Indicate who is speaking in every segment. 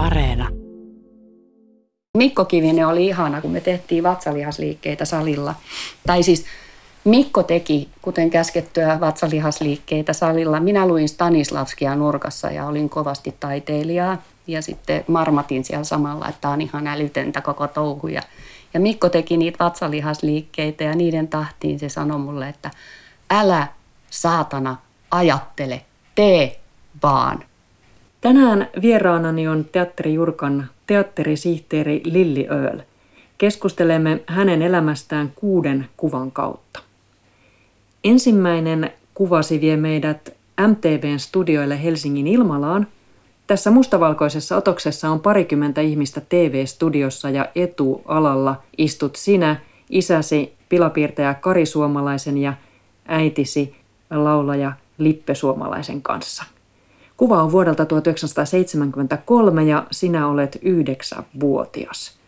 Speaker 1: Areena.
Speaker 2: Mikko Kivinen oli ihana, kun me tehtiin vatsalihasliikkeitä salilla. Tai siis Mikko teki, kuten käskettyä, vatsalihasliikkeitä salilla. Minä luin Stanislavskia nurkassa ja olin kovasti taiteilijaa. Ja sitten marmatin siellä samalla, että tämä on ihan älytöntä koko touhu. Ja, ja Mikko teki niitä vatsalihasliikkeitä ja niiden tahtiin se sanoi mulle, että älä saatana ajattele, tee vaan.
Speaker 3: Tänään vieraanani on Teatteri Jurkan teatterisihteeri Lilli Ööl. Keskustelemme hänen elämästään kuuden kuvan kautta. Ensimmäinen kuvasi vie meidät MTVn studioille Helsingin Ilmalaan. Tässä mustavalkoisessa otoksessa on parikymmentä ihmistä TV-studiossa ja etualalla istut sinä, isäsi, pilapiirtäjä Kari Suomalaisen ja äitisi, laulaja Lippe Suomalaisen kanssa. Kuva on vuodelta 1973 ja sinä olet yhdeksänvuotias.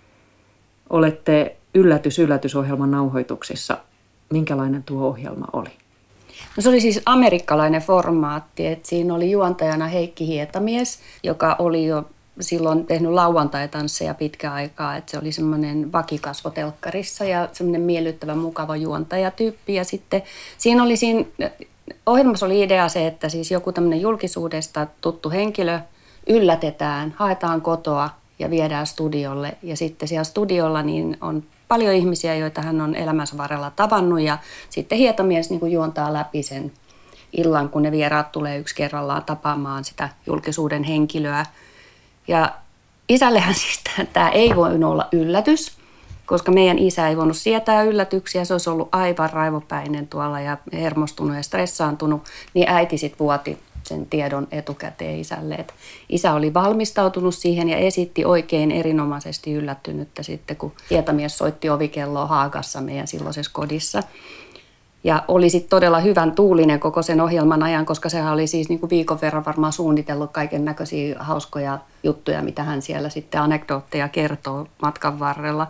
Speaker 3: Olette yllätys yllätysohjelman nauhoituksissa. Minkälainen tuo ohjelma oli?
Speaker 2: No se oli siis amerikkalainen formaatti, että siinä oli juontajana Heikki Hietamies, joka oli jo silloin tehnyt lauantaitansseja pitkä aikaa, että se oli semmoinen vakikasvotelkkarissa ja semmoinen miellyttävä, mukava juontajatyyppi. Ja sitten siinä oli siinä ohjelmassa oli idea se, että siis joku tämmöinen julkisuudesta tuttu henkilö yllätetään, haetaan kotoa ja viedään studiolle. Ja sitten siellä studiolla niin on paljon ihmisiä, joita hän on elämänsä varrella tavannut ja sitten hietamies niin kuin juontaa läpi sen illan, kun ne vieraat tulee yksi kerrallaan tapaamaan sitä julkisuuden henkilöä. Ja isällehän siis tämä ei voi olla yllätys, koska meidän isä ei voinut sietää yllätyksiä. Se olisi ollut aivan raivopäinen tuolla ja hermostunut ja stressaantunut, niin äiti sitten vuoti sen tiedon etukäteen isälle. Et isä oli valmistautunut siihen ja esitti oikein erinomaisesti yllättynyttä sitten, kun tietamies soitti ovikelloa Haagassa meidän silloisessa kodissa. Ja oli sitten todella hyvän tuulinen koko sen ohjelman ajan, koska sehän oli siis niinku viikon verran varmaan suunnitellut kaiken näköisiä hauskoja juttuja, mitä hän siellä sitten anekdootteja kertoo matkan varrella.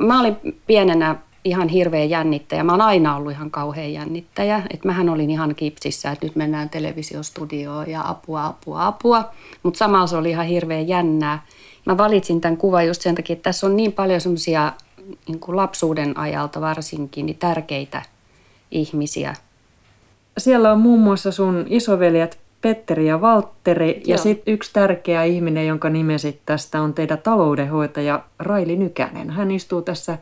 Speaker 2: Mä olin pienenä ihan hirveä jännittäjä. Mä oon aina ollut ihan kauhean jännittäjä. Että mähän olin ihan kipsissä, että nyt mennään televisiostudioon ja apua, apua, apua. Mutta samalla se oli ihan hirveän jännää. Mä valitsin tämän kuvan just sen takia, että tässä on niin paljon semmoisia niin lapsuuden ajalta varsinkin niin tärkeitä ihmisiä.
Speaker 3: Siellä on muun muassa sun isoveljet Petteri ja Valtteri. Ja sitten yksi tärkeä ihminen, jonka nimesi tästä on teidän taloudenhoitaja Raili Nykänen. Hän istuu tässä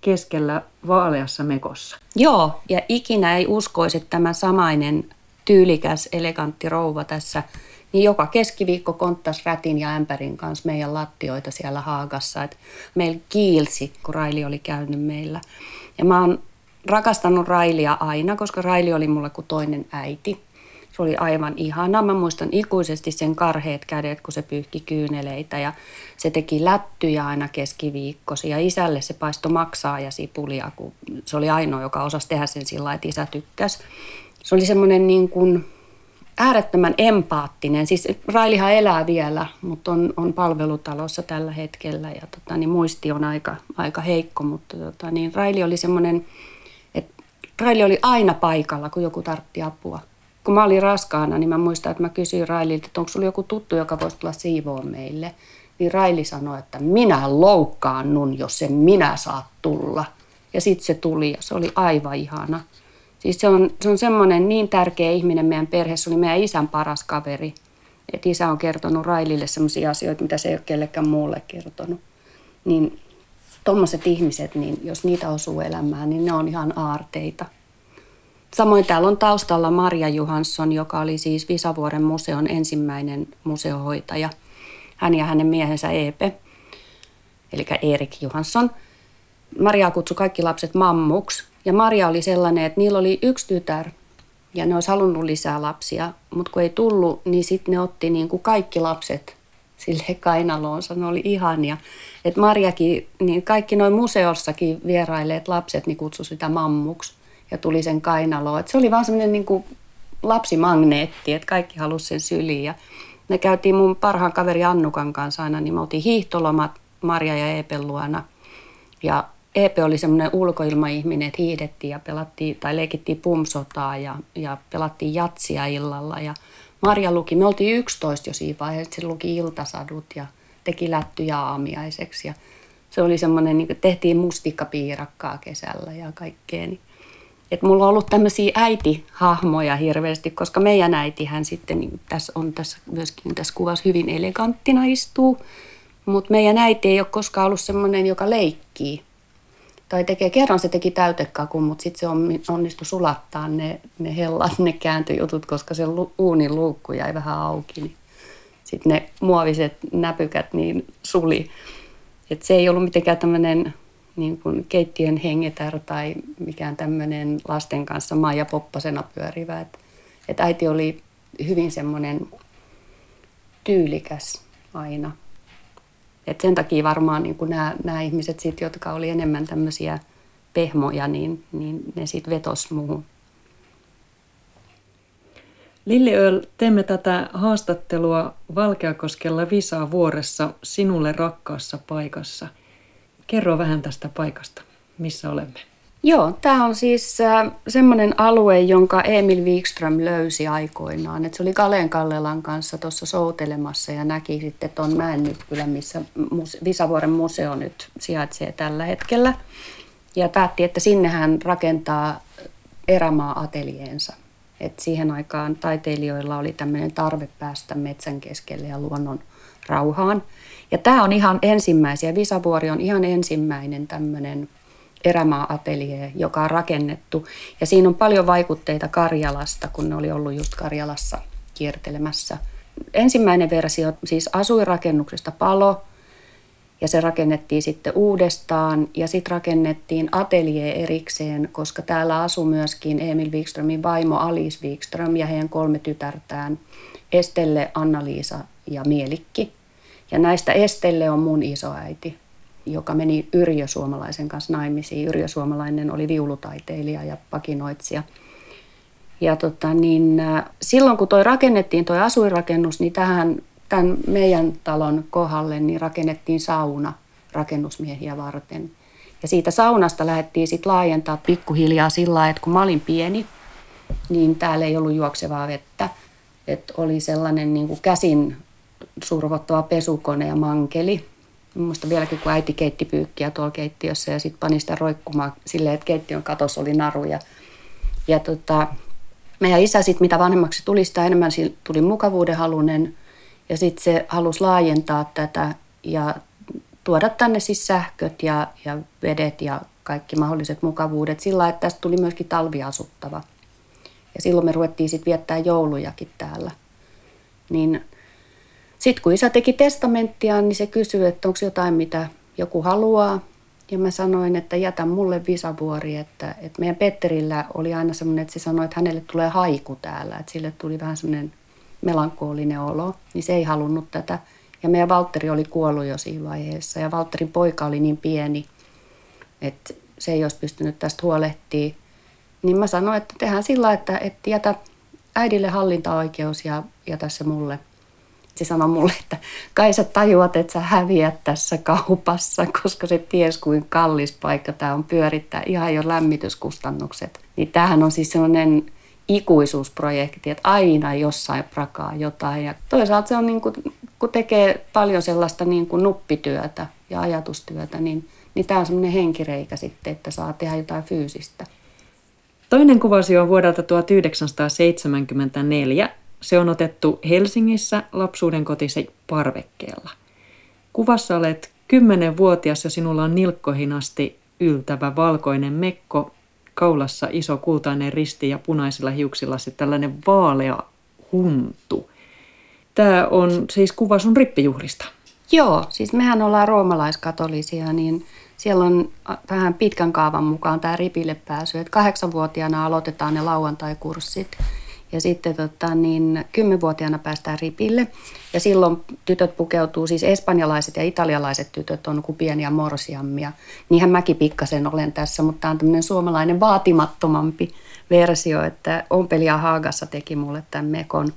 Speaker 3: keskellä vaaleassa mekossa.
Speaker 2: Joo, ja ikinä ei uskoisi, että tämä samainen tyylikäs, elegantti rouva tässä, niin joka keskiviikko konttas rätin ja ämpärin kanssa meidän lattioita siellä Haagassa. Et meillä kiilsi, kun Raili oli käynyt meillä. Ja mä oon rakastanut Railia aina, koska Raili oli mulle kuin toinen äiti. Se oli aivan ihana. Mä muistan ikuisesti sen karheet kädet, kun se pyyhki kyyneleitä ja se teki lättyjä aina keskiviikkosi. Ja isälle se paisto maksaa ja sipulia, kun se oli ainoa, joka osasi tehdä sen sillä että isä tykkäsi. Se oli semmoinen niin kuin äärettömän empaattinen. Siis Railihan elää vielä, mutta on, on palvelutalossa tällä hetkellä ja tota, niin muisti on aika, aika heikko, mutta tota, niin Raili oli semmoinen, että Raili oli aina paikalla, kun joku tartti apua kun mä olin raskaana, niin mä muistan, että mä kysyin Raililta, että onko sulla joku tuttu, joka voisi tulla siivoon meille. Niin Raili sanoi, että minä loukkaannun, jos sen minä saa tulla. Ja sitten se tuli ja se oli aivan ihana. Siis se on, se on semmoinen niin tärkeä ihminen meidän perheessä, oli meidän isän paras kaveri. Että isä on kertonut Railille sellaisia asioita, mitä se ei ole kellekään muulle kertonut. Niin tuommoiset ihmiset, niin jos niitä osuu elämään, niin ne on ihan aarteita. Samoin täällä on taustalla Marja Johansson, joka oli siis Visavuoren museon ensimmäinen museohoitaja. Hän ja hänen miehensä Epe, eli Erik Johansson. Maria kutsui kaikki lapset mammuksi. Ja Maria oli sellainen, että niillä oli yksi tytär ja ne olisi halunnut lisää lapsia, mutta kun ei tullut, niin sitten ne otti niin kuin kaikki lapset sille kainaloonsa. Ne oli ihania. että Marjakin, niin kaikki noin museossakin vierailleet lapset, niin kutsui sitä mammuksi ja tuli sen kainaloon. Et se oli vaan semmoinen niin lapsimagneetti, että kaikki halusi sen syliin. Ja me käytiin mun parhaan kaveri Annukan kanssa aina, niin me oltiin hiihtolomat Marja ja Eepen luona. Ja Eepe oli semmoinen ulkoilmaihminen, että hiidettiin ja pelattiin tai leikittiin pumsotaa ja, ja pelattiin jatsia illalla. Ja Marja luki, me oltiin 11 jo siinä vaiheessa, se luki iltasadut ja teki lättyjä aamiaiseksi ja se oli semmoinen, niin tehtiin mustikkapiirakkaa kesällä ja kaikkea. Niin. Et mulla on ollut tämmöisiä äitihahmoja hirveästi, koska meidän äitihän sitten niin tässä on tässä myöskin tässä kuvassa hyvin eleganttina istuu. Mutta meidän äiti ei ole koskaan ollut semmoinen, joka leikkii. Tai tekee, kerran se teki täytekakun, mutta sitten se on, onnistui sulattaa ne, ne hellat, ne kääntöjutut, koska se uunin luukku jäi vähän auki. Niin sitten ne muoviset näpykät niin suli. Et se ei ollut mitenkään tämmöinen niin kuin keittiön hengetär tai mikään tämmöinen lasten kanssa Maija Poppasena pyörivä. Et, et äiti oli hyvin semmoinen tyylikäs aina. Et sen takia varmaan niin nämä, ihmiset, sit, jotka oli enemmän tämmöisiä pehmoja, niin, niin ne sitten vetos muuhun.
Speaker 3: Lilli Öl, teemme tätä haastattelua Valkeakoskella Visaa vuoressa sinulle rakkaassa paikassa. Kerro vähän tästä paikasta. Missä olemme?
Speaker 2: Joo, tämä on siis äh, semmoinen alue, jonka Emil Wikström löysi aikoinaan. Et se oli Kalen Kallelan kanssa tuossa soutelemassa ja näki sitten tuon Mäennytkylän, missä Visavuoren museo nyt sijaitsee tällä hetkellä. Ja päätti, että sinne hän rakentaa erämaa-atelieensa. Et siihen aikaan taiteilijoilla oli tämmöinen tarve päästä metsän keskelle ja luonnon rauhaan. Ja tämä on ihan ensimmäisiä, Visavuori on ihan ensimmäinen tämmöinen erämaa-ateljee, joka on rakennettu. Ja siinä on paljon vaikutteita Karjalasta, kun ne oli ollut just Karjalassa kiertelemässä. Ensimmäinen versio siis asuinrakennuksesta palo, ja se rakennettiin sitten uudestaan ja sitten rakennettiin ateljee erikseen, koska täällä asui myöskin Emil Wikströmin vaimo Alice Wikström ja heidän kolme tytärtään Estelle, Anna-Liisa ja Mielikki. Ja näistä Estelle on mun isoäiti, joka meni Yrjö Suomalaisen kanssa naimisiin. Yrjö Suomalainen oli viulutaiteilija ja pakinoitsija. Ja tota, niin, äh, silloin kun toi rakennettiin, toi asuinrakennus, niin tähän tämän meidän talon kohdalle niin rakennettiin sauna rakennusmiehiä varten. Ja siitä saunasta lähdettiin sitten laajentaa pikkuhiljaa sillä että kun mä olin pieni, niin täällä ei ollut juoksevaa vettä. Että oli sellainen niin kuin käsin survottava pesukone ja mankeli. Muista vieläkin, kun äiti keitti pyykkiä tuolla keittiössä ja sitten pani sitä roikkumaan silleen, että keittiön katossa oli naru. Ja, ja tota, meidän isä sitten, mitä vanhemmaksi tuli, sitä enemmän tuli mukavuudenhalunen ja sitten se halusi laajentaa tätä ja tuoda tänne siis sähköt ja, ja vedet ja kaikki mahdolliset mukavuudet sillä että tästä tuli myöskin talviasuttava. Ja silloin me ruvettiin sitten viettää joulujakin täällä. Niin sitten kun isä teki testamenttia, niin se kysyi, että onko jotain, mitä joku haluaa. Ja mä sanoin, että jätä mulle visavuori, että, että meidän Petterillä oli aina semmoinen, että se sanoi, että hänelle tulee haiku täällä. Että sille tuli vähän semmoinen melankoolinen olo, niin se ei halunnut tätä. Ja meidän Valtteri oli kuollut jo siinä vaiheessa ja Valtterin poika oli niin pieni, että se ei olisi pystynyt tästä huolehtimaan. Niin mä sanoin, että tehdään sillä, että, että jätä äidille hallintaoikeus ja jätä se mulle. Se sanoi mulle, että kai sä tajuat, että sä häviät tässä kaupassa, koska se ties kuin kallis paikka tämä on pyörittää ihan jo lämmityskustannukset. Niin tämähän on siis sellainen ikuisuusprojekti, että aina jossain prakaa jotain. Ja toisaalta se on niin kuin, kun tekee paljon sellaista niin kuin nuppityötä ja ajatustyötä, niin, niin tämä on semmoinen henkireikä sitten, että saa tehdä jotain fyysistä.
Speaker 3: Toinen kuvasi on vuodelta 1974. Se on otettu Helsingissä lapsuuden kotisi parvekkeella. Kuvassa olet kymmenenvuotias ja sinulla on nilkkoihin asti yltävä valkoinen mekko kaulassa iso kultainen risti ja punaisilla hiuksilla sitten tällainen vaalea huntu. Tämä on siis kuva sun rippijuhlista.
Speaker 2: Joo, siis mehän ollaan roomalaiskatolisia, niin siellä on vähän pitkän kaavan mukaan tämä ripille pääsy. Että kahdeksanvuotiaana aloitetaan ne lauantai-kurssit ja sitten tota, niin, kymmenvuotiaana päästään ripille. Ja silloin tytöt pukeutuu, siis espanjalaiset ja italialaiset tytöt on kuin pieniä morsiammia. Niinhän mäkin pikkasen olen tässä, mutta tämä on tämmöinen suomalainen vaatimattomampi versio, että Ompelia Haagassa teki mulle tämän mekon.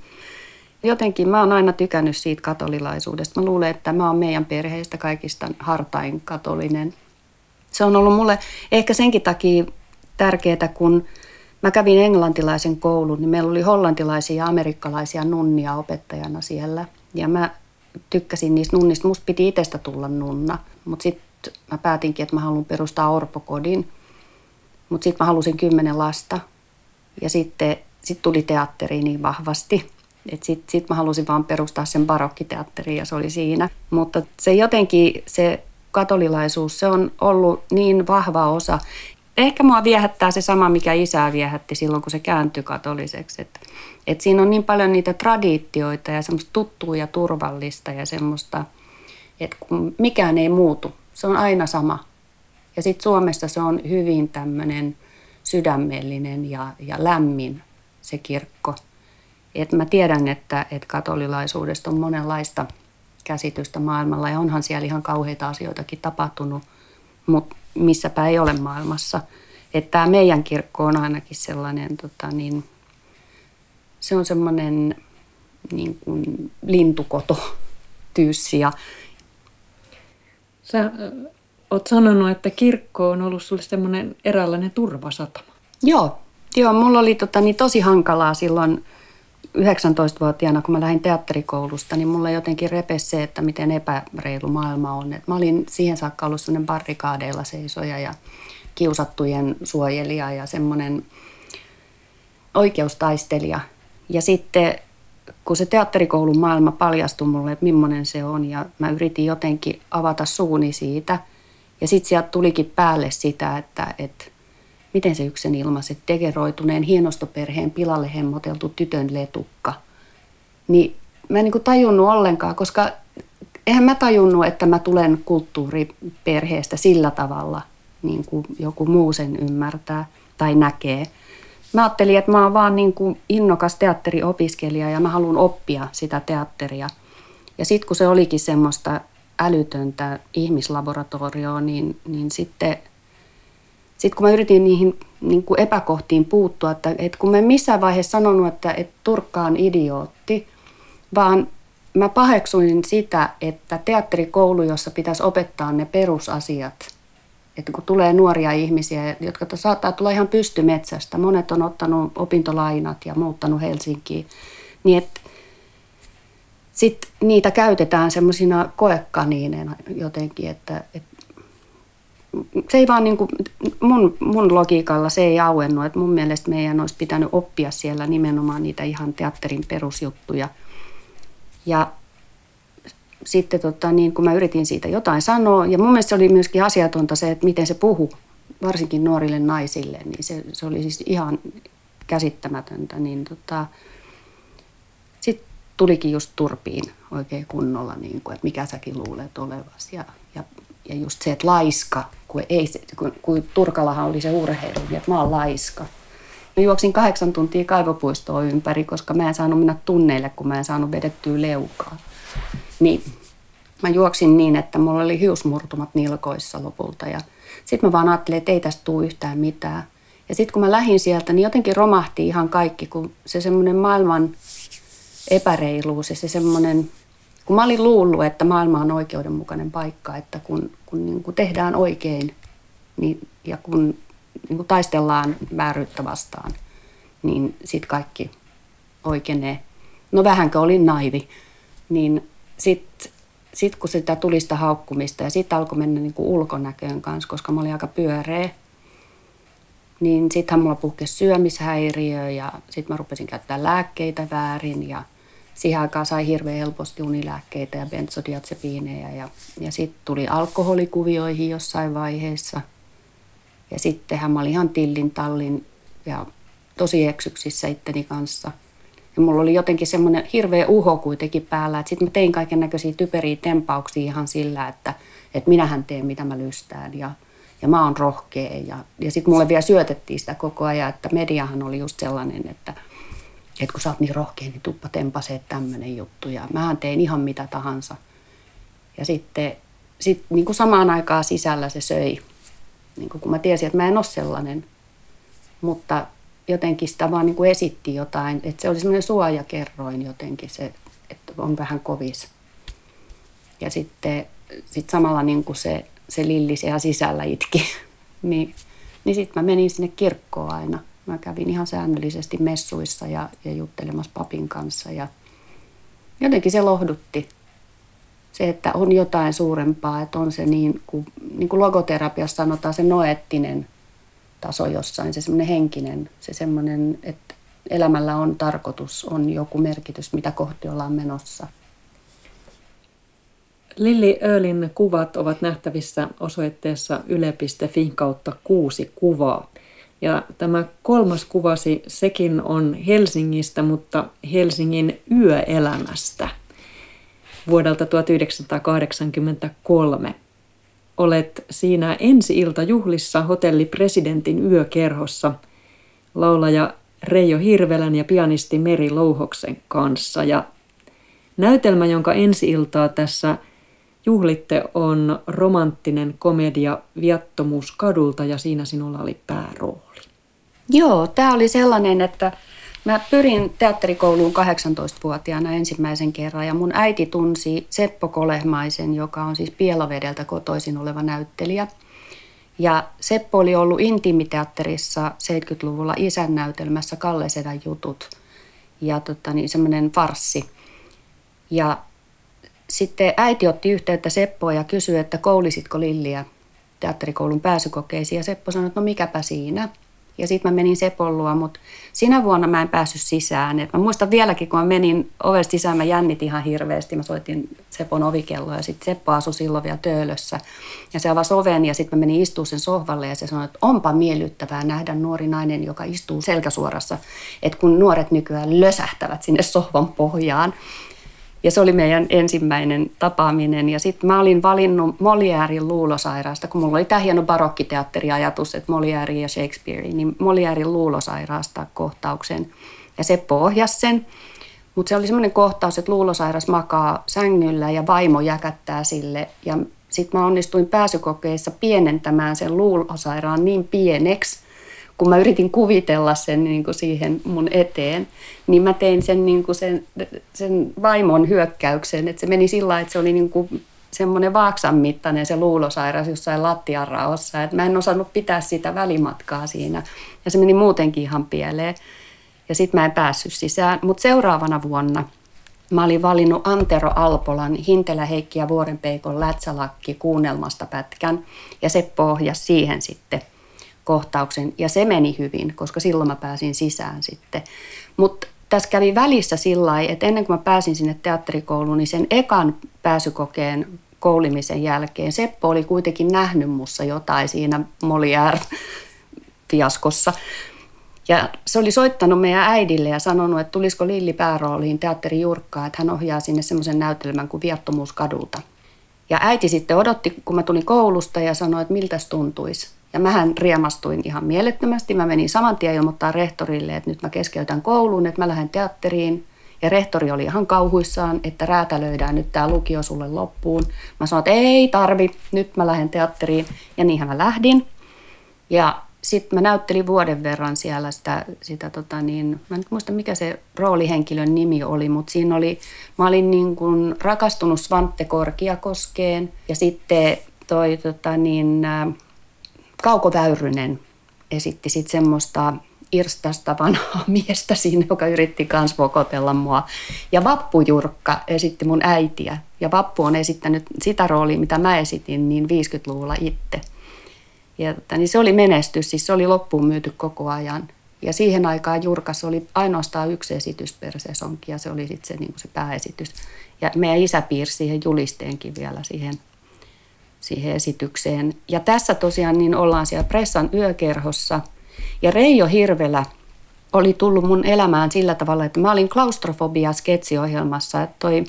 Speaker 2: Jotenkin mä oon aina tykännyt siitä katolilaisuudesta. Mä luulen, että mä oon meidän perheestä kaikista hartain katolinen. Se on ollut mulle ehkä senkin takia tärkeää, kun Mä kävin englantilaisen koulun, niin meillä oli hollantilaisia ja amerikkalaisia nunnia opettajana siellä. Ja mä tykkäsin niistä nunnista. Musta piti itsestä tulla nunna, mutta sitten mä päätinkin, että mä haluan perustaa orpokodin. Mutta sitten mä halusin kymmenen lasta. Ja sitten sit tuli teatteri niin vahvasti, sitten sit mä halusin vaan perustaa sen barokkiteatterin ja se oli siinä. Mutta se jotenkin, se katolilaisuus, se on ollut niin vahva osa. Ehkä mua viehättää se sama, mikä isää viehätti silloin, kun se kääntyi katoliseksi. Että et siinä on niin paljon niitä traditioita ja semmoista tuttua ja turvallista ja semmoista, että kun mikään ei muutu. Se on aina sama. Ja sitten Suomessa se on hyvin tämmöinen sydämellinen ja, ja lämmin se kirkko. Et mä tiedän, että, että katolilaisuudesta on monenlaista käsitystä maailmalla ja onhan siellä ihan kauheita asioitakin tapahtunut, mutta missäpä ei ole maailmassa. Että tämä meidän kirkko on ainakin sellainen, tota, niin, se on semmoinen niin kuin lintukoto tyyssi. Ja...
Speaker 3: Sä äh, oot sanonut, että kirkko on ollut sulle semmoinen eräänlainen turvasatama.
Speaker 2: Joo, Joo mulla oli tota, niin tosi hankalaa silloin 19-vuotiaana, kun mä lähdin teatterikoulusta, niin mulla jotenkin repesi se, että miten epäreilu maailma on. Et mä olin siihen saakka ollut sellainen barrikaadeilla seisoja ja kiusattujen suojelija ja semmoinen oikeustaistelija. Ja sitten kun se teatterikoulun maailma paljastui mulle, että millainen se on, ja mä yritin jotenkin avata suuni siitä. Ja sitten sieltä tulikin päälle sitä, että, että miten se yksen ilmaiset degeroituneen hienostoperheen pilalle hemmoteltu tytön letukka. Niin mä en niin kuin tajunnut ollenkaan, koska eihän mä tajunnut, että mä tulen kulttuuriperheestä sillä tavalla, niin kuin joku muu sen ymmärtää tai näkee. Mä ajattelin, että mä oon vaan niin kuin innokas teatteriopiskelija ja mä haluan oppia sitä teatteria. Ja sitten kun se olikin semmoista älytöntä ihmislaboratorioa, niin, niin sitten – sitten kun mä yritin niihin niin kuin epäkohtiin puuttua, että, että kun mä en missään vaiheessa sanonut, että, että Turkka on idiootti, vaan mä paheksuin sitä, että teatterikoulu, jossa pitäisi opettaa ne perusasiat, että kun tulee nuoria ihmisiä, jotka saattaa tulla ihan pystymetsästä, monet on ottanut opintolainat ja muuttanut Helsinkiin, niin että sitten niitä käytetään semmoisina koekaniineina jotenkin, että, että se ei vaan niin kuin, mun, mun logiikalla se ei auennut, että mun mielestä meidän olisi pitänyt oppia siellä nimenomaan niitä ihan teatterin perusjuttuja. Ja sitten tota, niin kun mä yritin siitä jotain sanoa, ja mun mielestä se oli myöskin asiatonta se, että miten se puhuu, varsinkin nuorille naisille, niin se, se oli siis ihan käsittämätöntä. Niin tota, sitten tulikin just turpiin oikein kunnolla, niin kuin, että mikä säkin luulet olevasi. Ja, ja, ja just se, että laiska kun, ei, kun, kun Turkalahan oli se urheilu, niin että mä oon laiska. Mä juoksin kahdeksan tuntia kaivopuistoa ympäri, koska mä en saanut mennä tunneille, kun mä en saanut vedettyä leukaa. Niin mä juoksin niin, että mulla oli hiusmurtumat nilkoissa lopulta. Ja sitten mä vaan ajattelin, että ei tästä tule yhtään mitään. Ja sitten kun mä lähdin sieltä, niin jotenkin romahti ihan kaikki, kun se semmoinen maailman epäreiluus ja se semmoinen kun mä olin luullut, että maailma on oikeudenmukainen paikka, että kun, kun niin kuin tehdään oikein niin, ja kun niin kuin taistellaan vääryyttä vastaan, niin sitten kaikki oikeenee. No vähänkö olin naivi, niin sitten sit kun sitä tuli sitä haukkumista ja sitten alkoi mennä niin kuin ulkonäköön kanssa, koska mä olin aika pyöreä, niin sittenhän mulla puhkesi syömishäiriö ja sitten mä rupesin käyttää lääkkeitä väärin ja siihen aikaan sai hirveän helposti unilääkkeitä ja benzodiazepiineja ja, ja sitten tuli alkoholikuvioihin jossain vaiheessa. Ja sittenhän mä olin ihan tillin tallin ja tosi eksyksissä itteni kanssa. Ja mulla oli jotenkin semmoinen hirveä uho kuitenkin päällä, että sitten mä tein kaiken näköisiä typeriä tempauksia ihan sillä, että, että minähän teen mitä mä lystään ja, ja mä oon rohkea. Ja, ja sitten mulle vielä syötettiin sitä koko ajan, että mediahan oli just sellainen, että – että kun sä oot niin rohkea, niin tuppa tempasee tämmöinen juttu. Ja mähän tein ihan mitä tahansa. Ja sitten sit, niin kuin samaan aikaan sisällä se söi. Niin kuin kun mä tiesin, että mä en ole sellainen. Mutta jotenkin sitä vaan niin kuin esitti jotain. Että se oli semmoinen suojakerroin jotenkin se, että on vähän kovis. Ja sitten sit samalla niin kuin se, se lilli siellä sisällä itki. niin niin sitten mä menin sinne kirkkoon aina – Mä kävin ihan säännöllisesti messuissa ja, ja juttelemassa papin kanssa ja jotenkin se lohdutti. Se, että on jotain suurempaa, että on se niin kuin, niin kuin logoterapiassa sanotaan se noettinen taso jossain, se semmoinen henkinen, se semmoinen, että elämällä on tarkoitus, on joku merkitys, mitä kohti ollaan menossa.
Speaker 3: Lilli Öölin kuvat ovat nähtävissä osoitteessa yle.fi kautta kuusi kuvaa. Ja tämä kolmas kuvasi, sekin on Helsingistä, mutta Helsingin yöelämästä vuodelta 1983. Olet siinä ensi-iltajuhlissa hotelli Presidentin yökerhossa laulaja Reijo Hirvelän ja pianisti Meri Louhoksen kanssa. Ja näytelmä, jonka ensi-iltaa tässä juhlitte, on romanttinen komedia Viattomuus kadulta ja siinä sinulla oli päärooli.
Speaker 2: Joo, tämä oli sellainen, että mä pyrin teatterikouluun 18-vuotiaana ensimmäisen kerran ja mun äiti tunsi Seppo Kolehmaisen, joka on siis Pielavedeltä kotoisin oleva näyttelijä. Ja Seppo oli ollut intiimiteatterissa 70-luvulla isän näytelmässä Kalle Sedän jutut ja tota, niin, semmoinen farssi. Ja sitten äiti otti yhteyttä Seppoa ja kysyi, että koulisitko Lilliä teatterikoulun pääsykokeisiin. Ja Seppo sanoi, että no mikäpä siinä. Ja sitten mä menin Sepon luo, mutta sinä vuonna mä en päässyt sisään. Et mä muistan vieläkin, kun mä menin ovesta sisään, mä jännitin ihan hirveästi. Mä soitin Sepon ovikelloa ja sitten Seppo asui silloin vielä töölössä. Ja se avasi oven ja sitten mä menin istumaan sen sohvalle ja se sanoi, että onpa miellyttävää nähdä nuori nainen, joka istuu selkäsuorassa. Että kun nuoret nykyään lösähtävät sinne sohvan pohjaan. Ja se oli meidän ensimmäinen tapaaminen. Ja sitten mä olin valinnut Moliärin luulosairaasta, kun mulla oli tämä hieno barokkiteatteriajatus, että Molière ja Shakespeare, niin Moliärin luulosairaasta kohtauksen. Ja se pohjasi sen. Mutta se oli semmoinen kohtaus, että luulosairas makaa sängyllä ja vaimo jäkättää sille. Ja sitten mä onnistuin pääsykokeissa pienentämään sen luulosairaan niin pieneksi, kun mä yritin kuvitella sen niin kuin siihen mun eteen, niin mä tein sen, niin kuin sen, sen vaimon hyökkäyksen, että se meni sillä että se oli niin kuin semmoinen vaaksan mittainen se luulosairas jossain lattianraossa, että mä en osannut pitää sitä välimatkaa siinä. Ja se meni muutenkin ihan pieleen. Ja sitten mä en päässyt sisään, mutta seuraavana vuonna Mä olin valinnut Antero Alpolan Hintelä Heikki ja Vuorenpeikon Lätsälakki kuunnelmasta pätkän. Ja se pohjasi siihen sitten kohtauksen ja se meni hyvin, koska silloin mä pääsin sisään sitten. Mutta tässä kävi välissä sillä lailla, että ennen kuin mä pääsin sinne teatterikouluun, niin sen ekan pääsykokeen koulimisen jälkeen Seppo oli kuitenkin nähnyt mussa jotain siinä Molière-fiaskossa. Ja se oli soittanut meidän äidille ja sanonut, että tulisiko Lilli päärooliin teatteri Jurkkaa, että hän ohjaa sinne semmoisen näytelmän kuin Viattomuus kadulta. Ja äiti sitten odotti, kun mä tulin koulusta ja sanoi, että miltä tuntuisi. Ja mähän riemastuin ihan mielettömästi. Mä menin saman tien ilmoittaa rehtorille, että nyt mä keskeytän kouluun, että mä lähden teatteriin. Ja rehtori oli ihan kauhuissaan, että räätälöidään nyt tämä lukio sulle loppuun. Mä sanoin, että ei tarvi, nyt mä lähden teatteriin. Ja niinhän mä lähdin. Ja sitten mä näyttelin vuoden verran siellä sitä, sitä tota niin, mä en muista mikä se roolihenkilön nimi oli, mutta siinä oli, mä olin niin kuin rakastunut Svante Korkiakoskeen ja sitten toi tota niin, Kauko Väyrynen esitti sitten semmoista irstasta vanhaa miestä siinä, joka yritti kans vokotella mua. Ja Vappu Jurkka esitti mun äitiä. Ja Vappu on esittänyt sitä roolia, mitä mä esitin, niin 50-luvulla itse. Ja niin se oli menestys, siis se oli loppuun myyty koko ajan. Ja siihen aikaan Jurkas oli ainoastaan yksi esitys per sesonki ja se oli sitten se, niin se pääesitys. Ja meidän isä piirsi siihen julisteenkin vielä siihen siihen esitykseen. Ja tässä tosiaan niin ollaan siellä Pressan yökerhossa. Ja Reijo Hirvelä oli tullut mun elämään sillä tavalla, että mä olin klaustrofobia sketsiohjelmassa. Että toi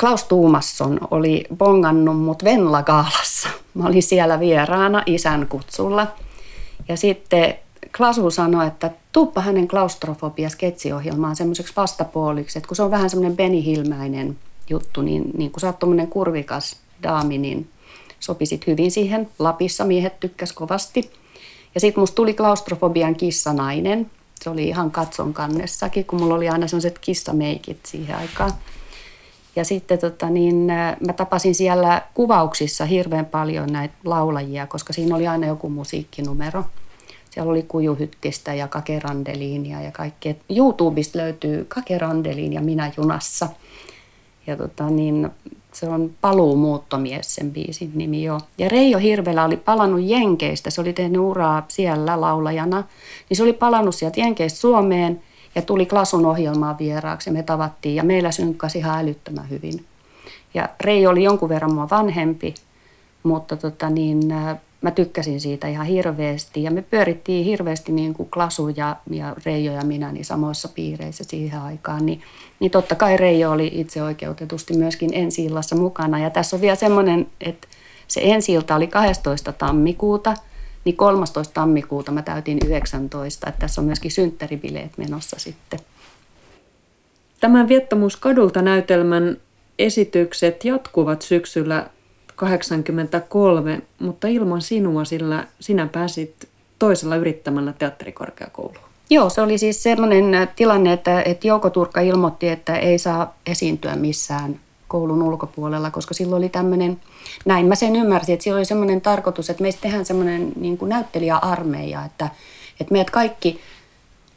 Speaker 2: Klaus Tuumasson oli bongannut mut Venla-gaalassa. Mä olin siellä vieraana isän kutsulla. Ja sitten Klasu sanoi, että tuuppa hänen klaustrofobia sketsiohjelmaan semmoiseksi vastapuoliksi, että kun se on vähän semmoinen Beni Hilmäinen juttu, niin, niin kun sä oot kurvikas daami, niin sopisit hyvin siihen. Lapissa miehet tykkäs kovasti. Ja sitten musta tuli klaustrofobian kissanainen. Se oli ihan katson kannessakin, kun mulla oli aina sellaiset kissameikit siihen aikaan. Ja sitten tota, niin, mä tapasin siellä kuvauksissa hirveän paljon näitä laulajia, koska siinä oli aina joku musiikkinumero. Siellä oli Kujuhyttistä ja Kakerandeliinia ja kaikkea. YouTubesta löytyy Kakerandeliin ja Minä junassa – Ja tota, niin, se on Paluu muuttomies sen biisin nimi jo. Ja Reijo Hirvelä oli palannut Jenkeistä, se oli tehnyt uraa siellä laulajana. Niin se oli palannut sieltä Jenkeistä Suomeen ja tuli Klasun ohjelmaan vieraaksi ja me tavattiin ja meillä synkkasi ihan älyttömän hyvin. Ja Reijo oli jonkun verran mua vanhempi, mutta tota niin, mä tykkäsin siitä ihan hirveästi. Ja me pyörittiin hirveästi niin kuin Klasu ja, ja Reijo ja minä niin samoissa piireissä siihen aikaan. Niin, niin totta kai Reijo oli itse oikeutetusti myöskin ensi mukana. Ja tässä on vielä semmoinen, että se ensi oli 12. tammikuuta, niin 13. tammikuuta mä täytin 19. Että tässä on myöskin synttäribileet menossa sitten.
Speaker 3: Tämän Viettomuuskadulta näytelmän esitykset jatkuvat syksyllä 83, mutta ilman sinua, sillä sinä pääsit toisella yrittämällä teatterikorkeakouluun.
Speaker 2: Joo, se oli siis sellainen äh, tilanne, että, että Jouko Turkka ilmoitti, että ei saa esiintyä missään koulun ulkopuolella, koska silloin oli tämmöinen, näin mä sen ymmärsin, että silloin oli semmoinen tarkoitus, että meistä tehdään semmoinen niin kuin näyttelijäarmeija, että, että meidät kaikki